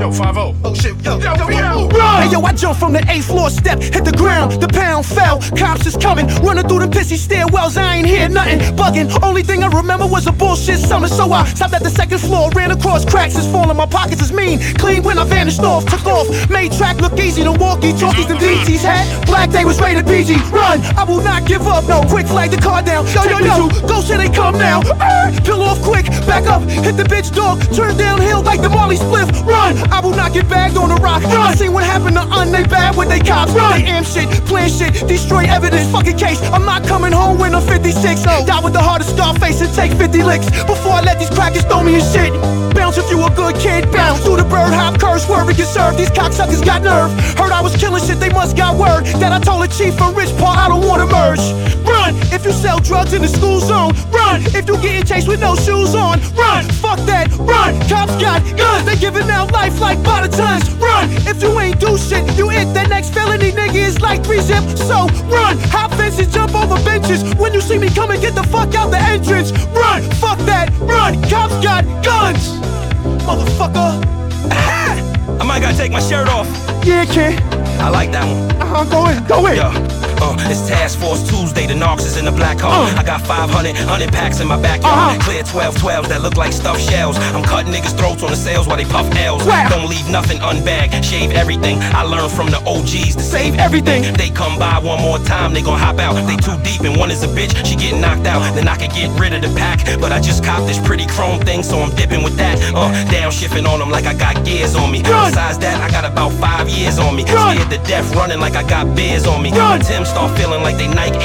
Yo, 5 Oh shit, yo, yo, yo, yo, Run! Hey yo, I jumped from the eighth floor step, hit the ground, the pound fell. Cops is coming, running through them pissy stairwells. I ain't hear nothing, bugging. Only thing I remember was a bullshit summer, so I stopped at the second floor, ran across cracks, is falling. My pockets is mean, clean when I vanished off, took off, made track look easy. The walkie talkies, the DTs had. Black day was rated PG. Run! I will not give up. No, quick flag the car down. Yo yo yo, go say they come now. Ah, Peel off quick, back up, hit the bitch dog, turn downhill Run! I will not get bagged on the rock. I seen what happened to Un, they bad with they cops. Run! They am shit, plan shit, destroy evidence. Fucking case. I'm not coming home when I'm 56. Die with the heart of Scarface and take 50 licks before I let these crackers throw me in shit. Bounce if you a good kid, bounce through the bird hop curse word we can serve. These cocksuckers got nerve. Heard I was killing shit, they must got word that I told the chief from Rich Paul I don't wanna merge. Run if you sell drugs in the school zone. Run if you getting chased with no shoes on. Run, fuck that. Run, cops got guns. They giving out life like by tons. Run if you ain't do shit, you hit The next felony nigga is like three zip. So run, hop fences, jump over benches. When you see me coming, get the fuck out the entrance. Run, fuck that. Run, cops got guns. Motherfucker. I might gotta take my shirt off. Yeah, kid. I like that one. Uh-huh, go in, go in. Yo. Uh, it's Task Force Tuesday, the Knox is in the black hole. Uh. I got 500, 100 packs in my backyard. Uh-huh. Clear 12 12s that look like stuffed shells. I'm cutting niggas' throats on the sales while they puff L's. Wow. Don't leave nothing unbagged, shave everything. I learned from the OGs to save everything. They come by one more time, they gon' hop out. They too deep, and one is a bitch, she getting knocked out. Then I can get rid of the pack. But I just copped this pretty chrome thing, so I'm dipping with that. Uh, downshifting on them like I got gears on me. Besides that, I got about five years on me. Run. Scared to death, running like I got beers on me. Run. My Tim start feeling like they Nike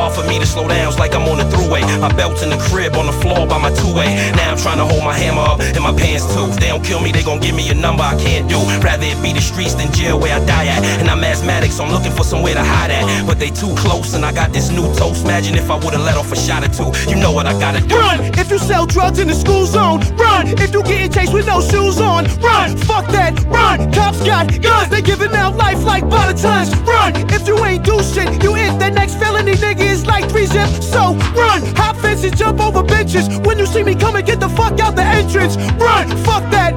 hard for me to slow down, it's like I'm on the throughway. My belt's in the crib on the floor by my two-way. Now I'm trying to hold my hammer up in my pants too. If they don't kill me, they gon' give me a number I can't do. Rather it be the streets than jail where I die at. And I'm asthmatic, so I'm looking for somewhere to hide at. But they too close, and I got this new toast. Imagine if I would've let off a shot or two. You know what I gotta do. Run if you sell drugs in the school zone. Run if you getting chased with no shoes on. Run, fuck that. Run, cops got guns. They giving out life like by the tons. So run, hop fences, jump over benches. When you see me coming, get the fuck out the entrance. Run, fuck that.